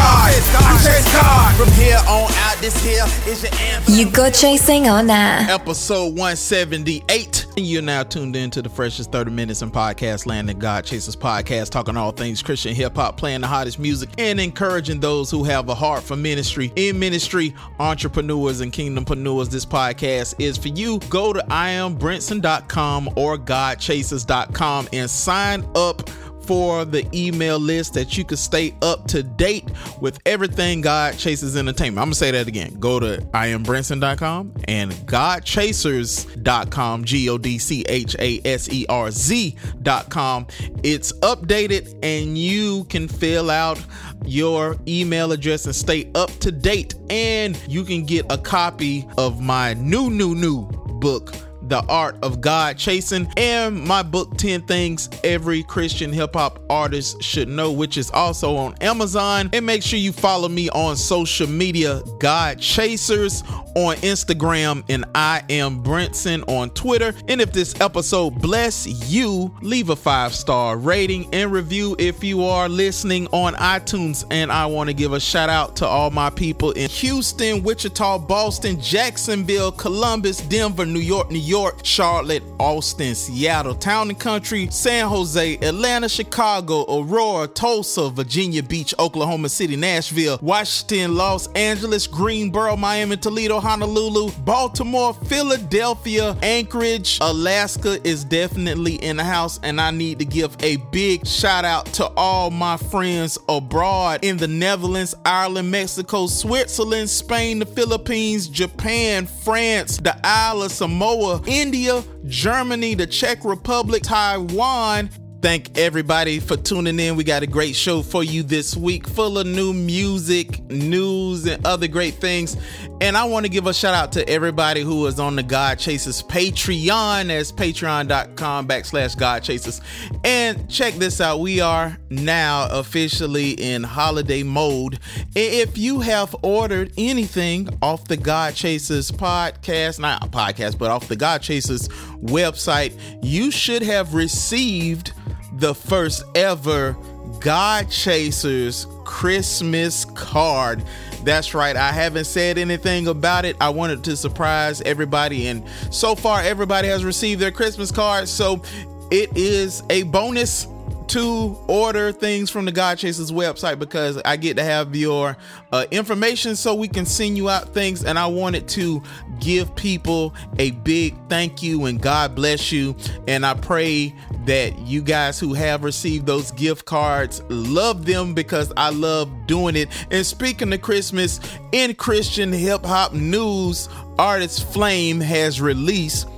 God. I chase God. From here on out, this here is your anthem. You go chasing on that. Episode 178. You're now tuned in to the freshest 30 minutes in podcast land, the God Chasers podcast, talking all things Christian hip hop, playing the hottest music, and encouraging those who have a heart for ministry. In ministry, entrepreneurs and kingdompreneurs, this podcast is for you. Go to iambrinson.com or godchasers.com and sign up for the email list that you can stay up to date with everything God Chasers Entertainment. I'm gonna say that again. Go to iambrinson.com and godchasers.com, G O D C H A S E R Z.com. It's updated and you can fill out your email address and stay up to date. And you can get a copy of my new, new, new book the Art of God Chasing, and my book 10 Things Every Christian Hip Hop Artist Should Know, which is also on Amazon. And make sure you follow me on social media, God Chasers on Instagram, and I am Brinson on Twitter. And if this episode bless you, leave a five star rating and review if you are listening on iTunes. And I want to give a shout out to all my people in Houston, Wichita, Boston, Jacksonville, Columbus, Denver, New York, New York. Charlotte, Austin, Seattle, Town and Country, San Jose, Atlanta, Chicago, Aurora, Tulsa, Virginia Beach, Oklahoma City, Nashville, Washington, Los Angeles, Greensboro, Miami, Toledo, Honolulu, Baltimore, Philadelphia, Anchorage, Alaska is definitely in the house. And I need to give a big shout out to all my friends abroad in the Netherlands, Ireland, Mexico, Switzerland, Spain, the Philippines, Japan, France, the Isle of Samoa, India, Germany, the Czech Republic, Taiwan. Thank everybody for tuning in. We got a great show for you this week, full of new music, news, and other great things. And I want to give a shout out to everybody who is on the God Chasers Patreon. That's patreon.com backslash God Chasers. And check this out. We are now officially in holiday mode. If you have ordered anything off the God Chasers podcast, not podcast, but off the God Chasers website, you should have received the first ever God Chasers Christmas card. That's right. I haven't said anything about it. I wanted to surprise everybody, and so far, everybody has received their Christmas card. So it is a bonus to order things from the God Chasers website because I get to have your uh, information so we can send you out things. And I wanted to give people a big thank you and God bless you. And I pray that you guys who have received those gift cards love them because I love doing it. And speaking of Christmas, in Christian hip hop news, artist Flame has released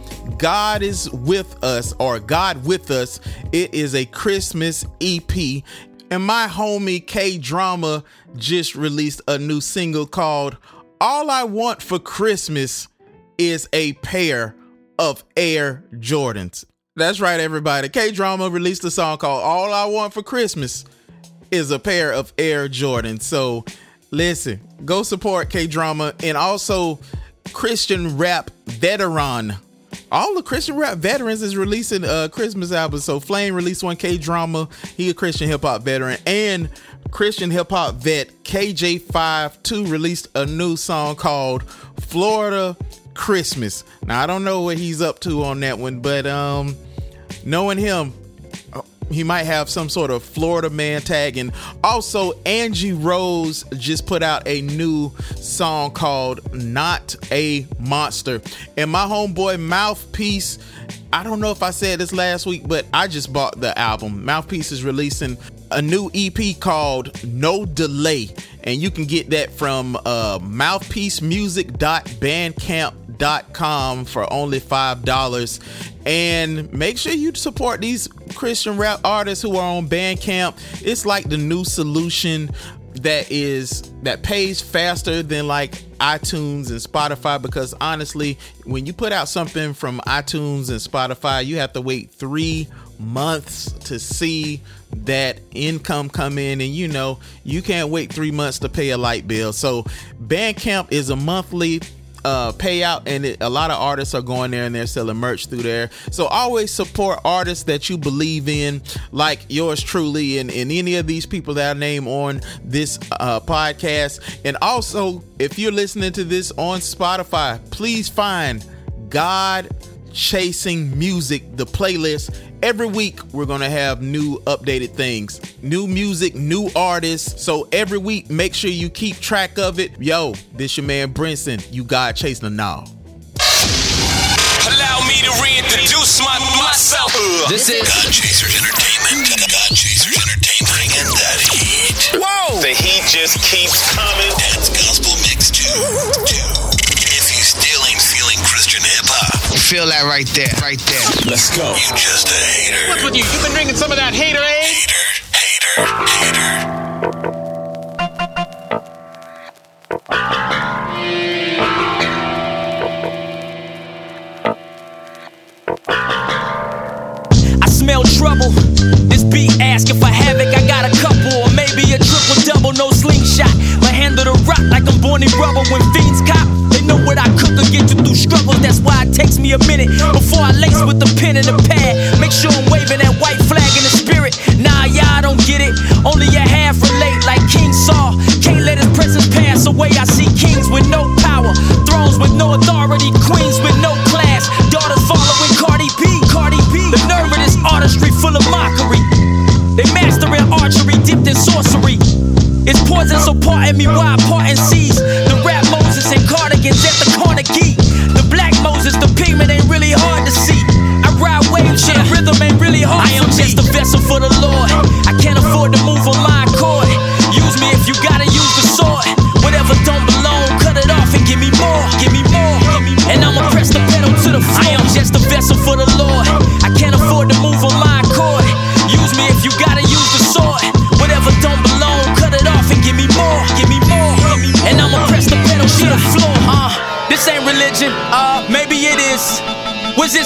God is with us or God with us. It is a Christmas EP. And my homie K Drama just released a new single called All I Want for Christmas is a pair of Air Jordans. That's right, everybody. K Drama released a song called All I Want for Christmas is a pair of Air Jordans. So listen, go support K Drama and also Christian rap veteran all the Christian rap veterans is releasing a Christmas album. So Flame released one K drama. He a Christian hip hop veteran and Christian hip hop vet KJ52 released a new song called Florida Christmas. Now I don't know what he's up to on that one, but um knowing him, he might have some sort of Florida man tag. And also, Angie Rose just put out a new song called Not a Monster. And my homeboy Mouthpiece, I don't know if I said this last week, but I just bought the album. Mouthpiece is releasing a new EP called No Delay. And you can get that from uh, mouthpiecemusic.bandcamp.com for only $5. And make sure you support these Christian rap artists who are on Bandcamp. It's like the new solution that is that pays faster than like iTunes and Spotify because honestly, when you put out something from iTunes and Spotify, you have to wait 3 months to see that income come in and you know, you can't wait 3 months to pay a light bill. So Bandcamp is a monthly uh, payout, and it, a lot of artists are going there and they're selling merch through there. So always support artists that you believe in, like yours truly, and, and any of these people that I name on this uh, podcast. And also, if you're listening to this on Spotify, please find God Chasing Music, the playlist. Every week, we're going to have new updated things, new music, new artists. So every week, make sure you keep track of it. Yo, this your man Brinson. You God chasing the now. Allow me to reintroduce my, myself. This is God Chasers Entertainment. God Chasers Entertainment. Bringing that heat. Whoa! The heat just keeps coming. Dance Gospel Mix 2. Feel that right there, right there. Let's go. you just a hater. What's with you? You've been drinking some of that hater, eh? Hater, hater, hater, in rubber. When fiends cop, they know what I cook to get you through struggles. That's why it takes me a minute before I lace with the pen and the pad. Make sure I'm waving that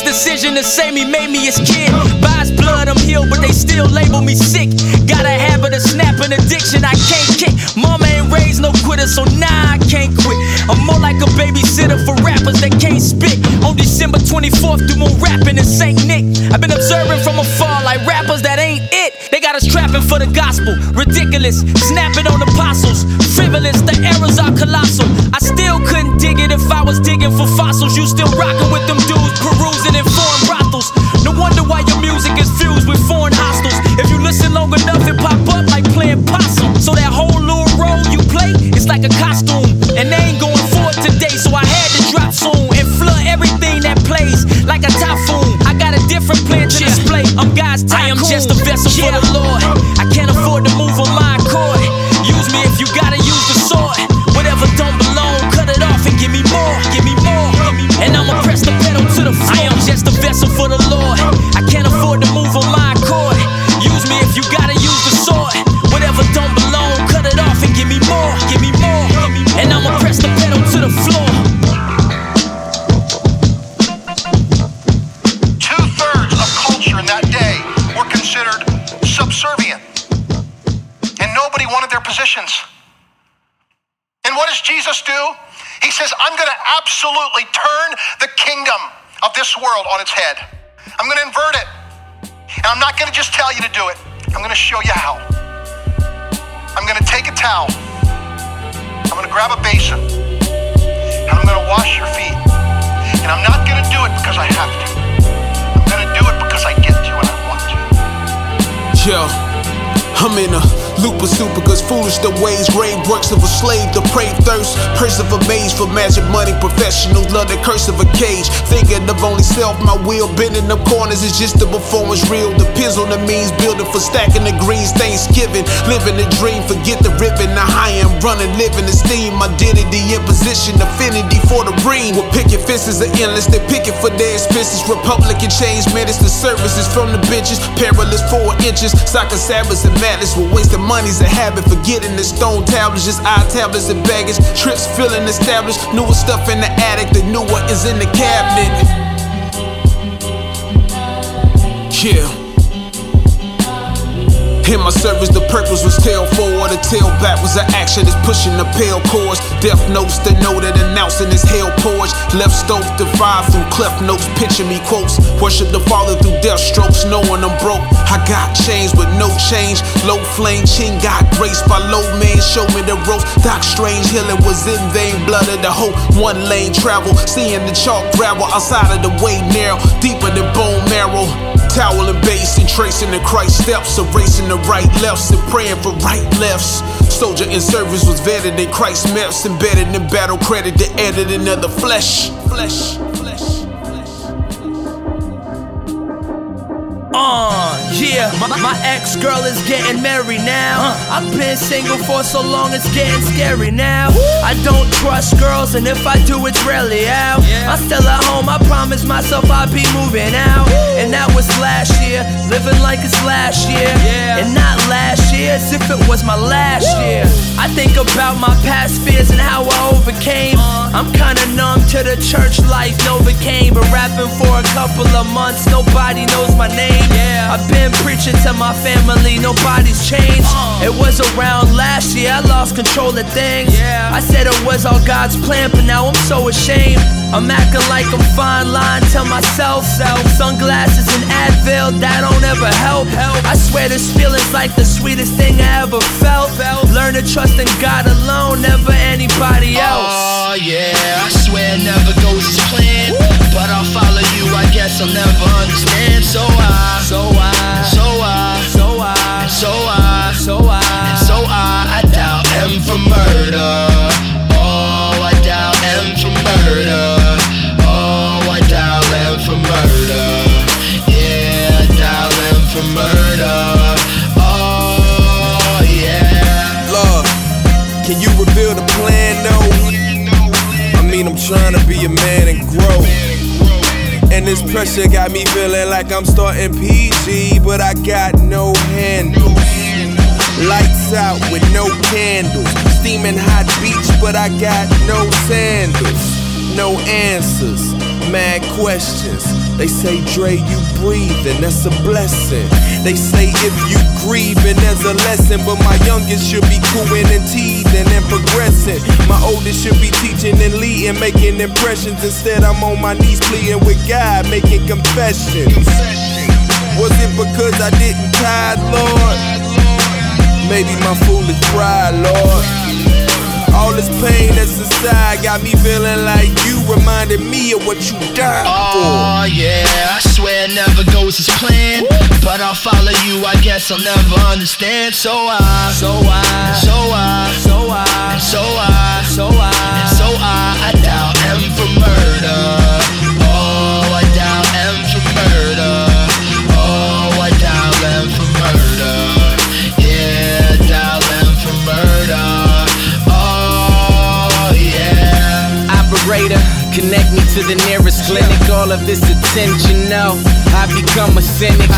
decision to say me made me his kid? By blood, I'm healed, but they still label me sick. Got a habit of snapping addiction, I can't kick. Mama ain't raised no quitter, so nah, I can't quit. I'm more like a babysitter for rappers that can't spit. On December 24th, do more rapping than St. Nick. I've been observing from afar like rappers that ain't it. They got us trapping for the gospel. Ridiculous, snapping on apostles. Frivolous, the errors are colossal. I still couldn't dig it if I was digging for fossils. You still rocking with them dudes, Tycoon. I am just a vessel for the Lord. World on its head. I'm going to invert it. And I'm not going to just tell you to do it, I'm going to show you how. I'm going to take a towel, I'm going to grab a basin, and I'm going to wash your feet. And I'm not going to do it because I have to. I'm gonna do it because I get to and I want to. Yo, I'm in a of super cause foolish the ways, grave works of a slave, the prey thirst, purse of a maze for magic money, professionals love the curse of a cage. Thinking of only self, my wheel bending the corners is just the performance real. Depends on the means, building for stacking the greens, Thanksgiving, living the dream, forget the ribbon. Now I am running, living the steam, identity in position, affinity for the ring. Well, picket fences are endless, they picket for their expenses. Republican change the services from the benches, perilous four inches, soccer sabbaths and madness. We're wasting money money's a habit. Forgetting the stone tablets, just eye tablets and baggage. Trips feeling established. Newer stuff in the attic, the newer is in the cabinet. Yeah. In my service, the purpose was tail forward, the tail back was an action that's pushing the pale course. Death notes denoted, announcing his hell porch. Left stove divide through cleft notes, pitching me quotes. Worship the Father through death strokes, knowing I'm broke. I got chains with no change. Low flame, chin got grace by low man. Show me the ropes. Doc Strange healing was in vain. Blood of the hope, one lane travel. Seeing the chalk gravel outside of the way narrow, deeper than bone marrow. Towel and base and tracing the Christ steps, erasing the right lefts and praying for right lefts. Soldier in service was vetted in Christ maps, embedded in battle credit, the editing of the flesh. Flesh. Uh, yeah, my, my ex girl is getting married now. I've been single for so long, it's getting scary now. I don't trust girls, and if I do, it's rarely out. I'm still at home, I promise myself I'll be moving out. And that was last year, living like it's last year. And not last year, as if it was my last year. I think about my past fears and how I overcame. I'm kinda numb to the church life Novocaine, but rapping for a couple of months, nobody knows my name. Yeah, I've been preaching to my family, nobody's changed. Uh. It was around last year, I lost control of things. Yeah, I said it was all God's plan, but now I'm so ashamed. I'm acting like I'm fine, lying to myself. Sunglasses and Advil, that don't ever help. I swear this feeling's like the sweetest thing I ever felt. Learn to trust in God alone, never anybody oh, else. Oh yeah, I swear it never goes as planned. But I'll follow I guess I'll never understand. So I, So I, so I, so I, so I, so I, so I, I dial M for murder. Oh, I dial M for murder. Oh, I dial M for murder. Yeah, I dial M for murder. Oh, yeah. Love, can you reveal the plan, though? I mean, I'm trying to be a man and grow. And this pressure got me feeling like I'm starting PG, but I got no handles. Lights out with no candles. Steaming hot beach, but I got no sandals. No answers, mad questions. They say, Dre, you breathing, that's a blessing. They say, if you grieving, there's a lesson. But my youngest should be cooing and teething and progressing. My oldest should be teaching and leading, making impressions. Instead, I'm on my knees pleading with God, making confessions. Was it because I didn't tithe, Lord? Maybe my foolish pride, Lord. All this pain that's inside got me feeling like you reminded me of what you died Oh for. yeah, I swear it never goes as planned. But I'll follow you, I guess I'll never understand. So I, so I, so I, so I, so I, so I, this attention, no, I become a cynic.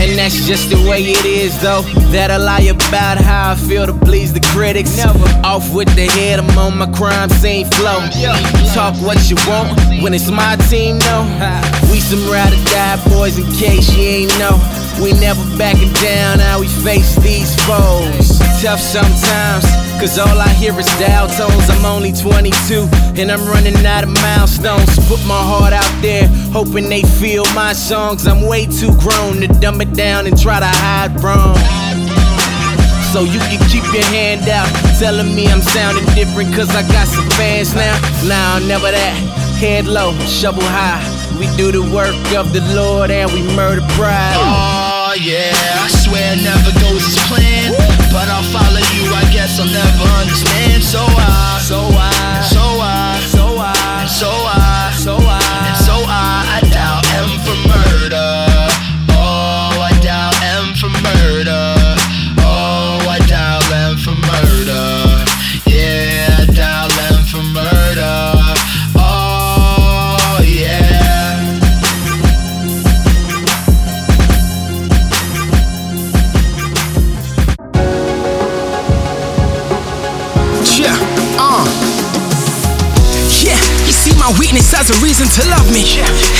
And that's just the way it is, though. That I lie about how I feel to please the critics. Never off with the head, I'm on my crime scene flow. Talk what you want when it's my team, no. We some ride or die boys, in case you ain't know. We never backing down how we face these foes. Tough sometimes, cause all I hear is dial tones. I'm only 22 and I'm running out of milestones. Put my heart out there, hoping they feel my songs. I'm way too grown to dumb it down and try to hide wrong. So you can keep your hand out, telling me I'm sounding different cause I got some fans now. Nah, never that. Head low, shovel high. We do the work of the Lord and we murder pride. Oh yeah, I swear never goes as planned. But I'll follow you, I guess I'll never understand. So I, So I, so I, as a reason to love me.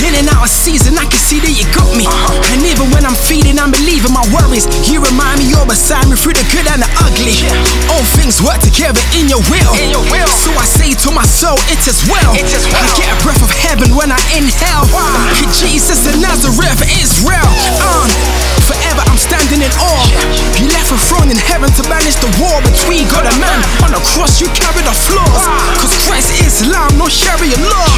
In and out of season, I can see that you got me. And even when I'm feeding, I'm believing my worries. You remind me you're beside me through the good and the ugly. All things work together in your will. So I say to my soul, it is as well. I get a breath of heaven when I inhale. Jesus of Nazareth is real. Um, forever I'm standing in awe. You left a throne in heaven to manage the war between God and man. On the cross, you carried the flaws. Cause Christ is Islam, no Sharia law.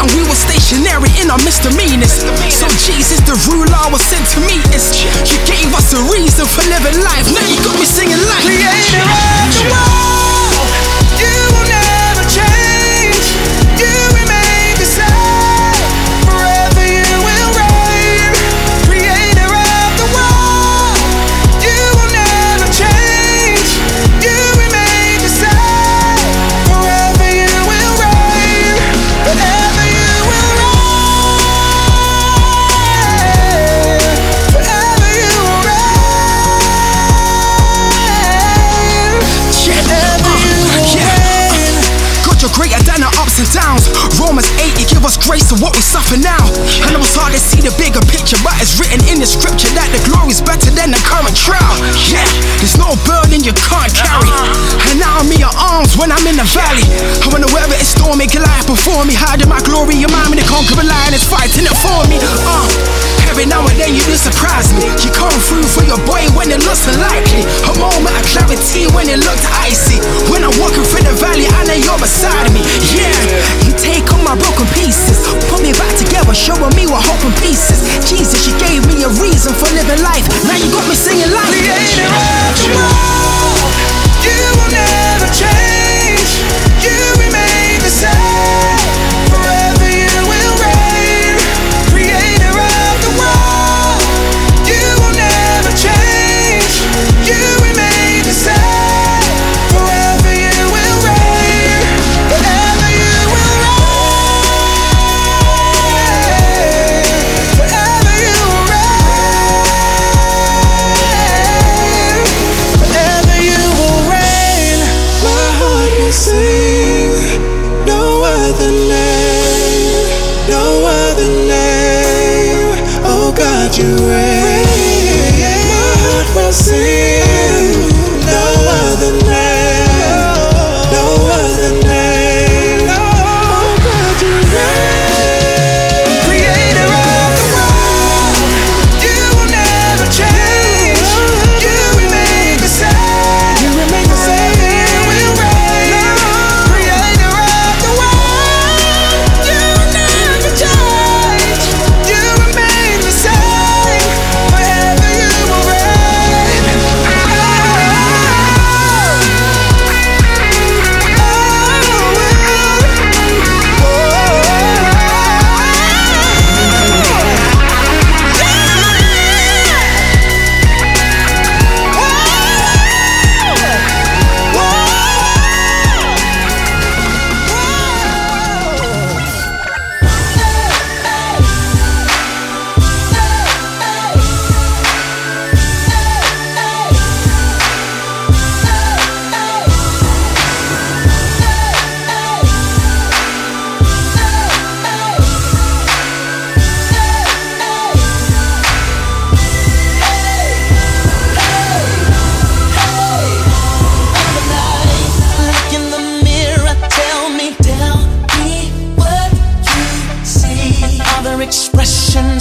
And we were stationary in our misdemeanors. So Jesus, the ruler, was sent to meet us. You gave us a reason for living life. Now you got me singing like Creator of the world, you will never change. You downs. Romans 8, you give us grace to what we suffer now. I know it's hard to see the bigger picture, but it's written in the scripture that the glory's better than the current trial. Yeah, there's no burden you can't carry. And now I'm in your arms when I'm in the valley. I the weather is stormy, Goliath before me. Hiding my glory, your mind me the conqueror lion is fighting it for me. Uh, every now and then you do surprise me. You come through for your boy when it looks unlikely. A moment of clarity when it looked icy. When I'm walking through the valley, I know you're beside me. Yeah, you take all my broken pieces, put me back together, showing me what hope and peace is. Jesus, you gave me a reason for living life. Now you got me singing life. Creator of the world, you will never change. You remain the same. expression.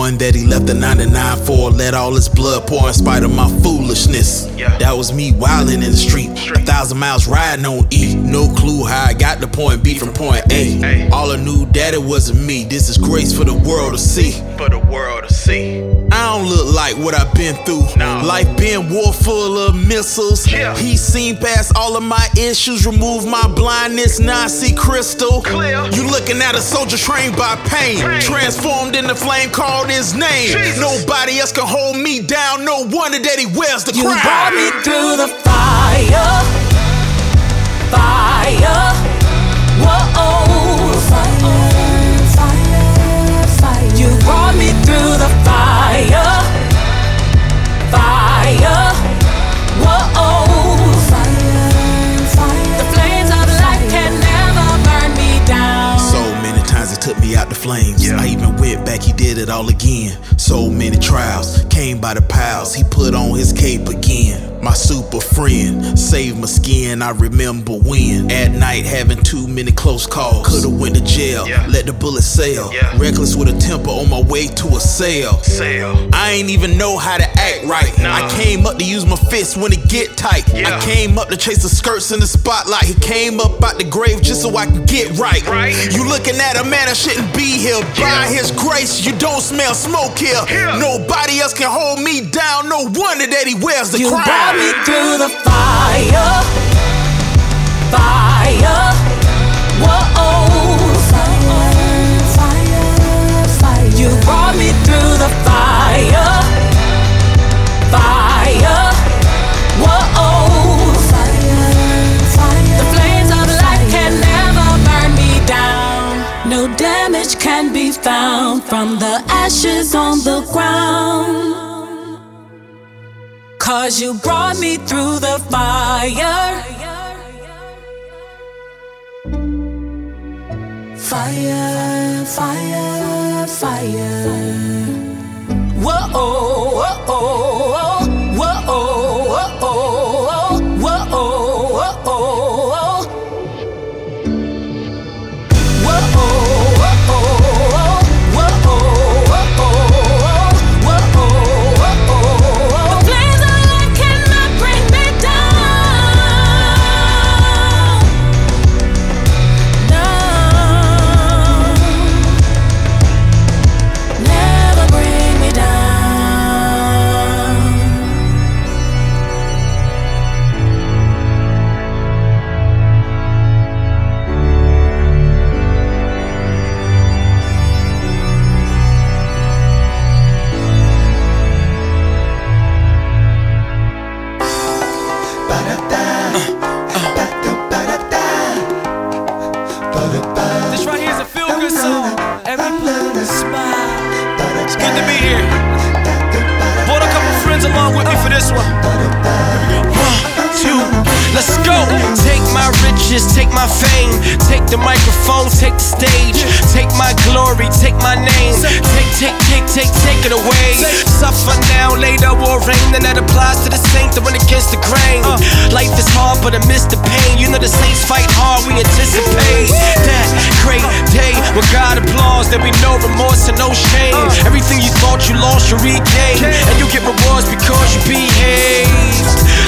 One that he left the 99 for. Let all his blood pour in spite of my foolishness. That was me wildin' in the street. A thousand miles riding on E. No clue how I got to point B from point A. All I knew that it wasn't me. This is grace for the world to see. For the world to see. I don't look like what I've been through. Life been war full of missiles. He seen past all of my issues, removed my blindness. Now I see crystal. You looking at a soldier trained by pain, transformed in the flame called his name. Nobody else can hold me down. No wonder that he wears the You crown. brought me through the fire, fire. Brought me through the fire, fire. Whoa, fire, fire. The flames of life can never burn me down. So many times it took me out the flames. Yeah. I even went back, he did it all again. So many trials came by the piles. He put on his cape again. My super friend saved my skin. I remember when at night having too many close calls. Could've went to jail, let the bullet sail. Reckless with a temper on my way to a sale. I ain't even know how to act right. I came up to use my fists when it get tight. I came up to chase the skirts in the spotlight. He came up out the grave just so I could get right. You looking at a man that shouldn't be here. By his grace, you don't smell smoke here. Nobody else can hold me down. No wonder that he wears the You crown. Me through the fire, fire. Whoa, fire, fire, fire. You brought me through the fire, fire. Whoa, fire, fire. The flames of life can never burn me down. No damage can be found from the ashes on the ground. Cause you brought me through the fire. Fire, fire, fire. Whoa, whoa, whoa,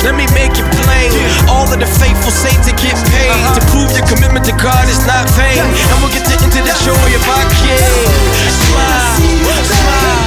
Let me make it plain. All of the faithful saints to get paid uh-huh. to prove your commitment to God is not vain. And we'll get to into the joy of our King. Smile, smile.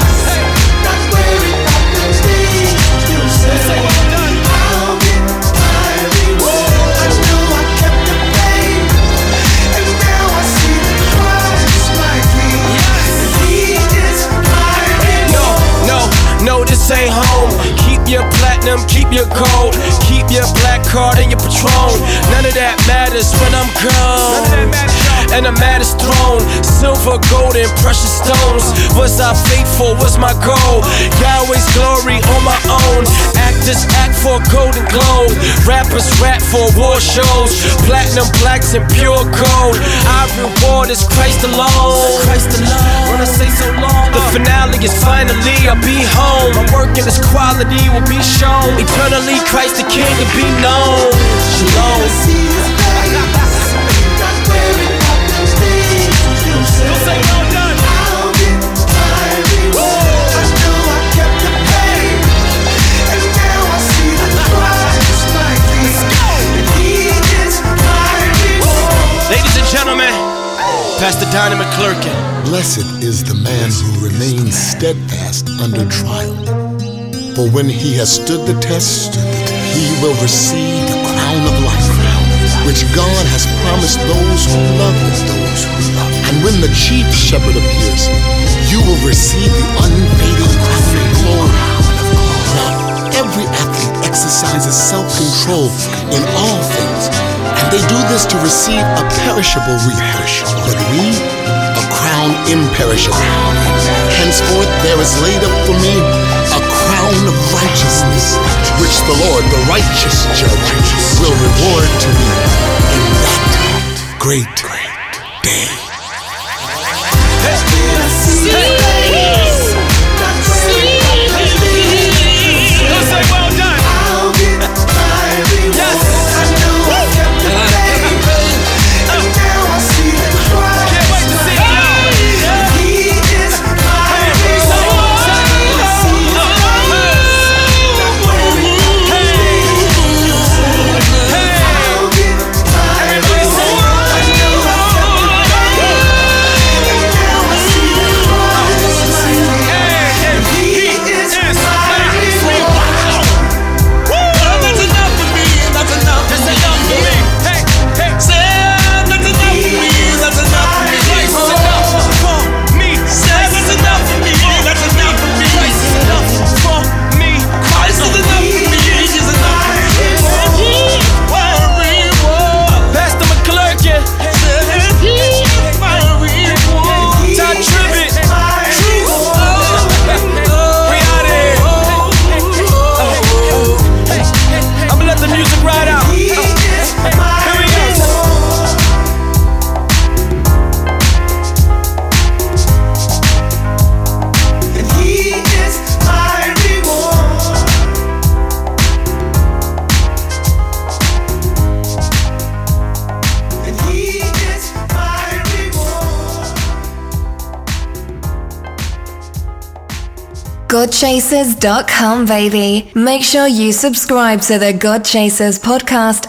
No, no, no, this ain't home. Keep your platinum, keep your gold, keep your black card and your patron. None of that matters when I'm gone. And a mattest throne. Silver, gold, and precious stones. Was I faithful? Was my goal? Yahweh's glory on my own. Actors act for golden globe. Rappers rap for war shows. Platinum blacks and pure gold. Our reward is Christ alone. Christ alone. When I say so long, the finale is finally I'll be home. My work and its quality will be shown. Eternally, Christ the King will be known. Shalom. Pastor Donnie McClurkin. Blessed is the man who remains steadfast under trial. For when he has stood the test, he will receive the crown of life, which God has promised those who love him. And when the chief shepherd appears, you will receive the unfading glory. Now, every athlete exercises self-control in all things, and they do this to receive a perishable wreath, but we a crown imperishable. Henceforth there is laid up for me a crown of righteousness, which the Lord, the righteous judge, will reward to me in that great day. Godchasers.com, baby. Make sure you subscribe to the God Chasers podcast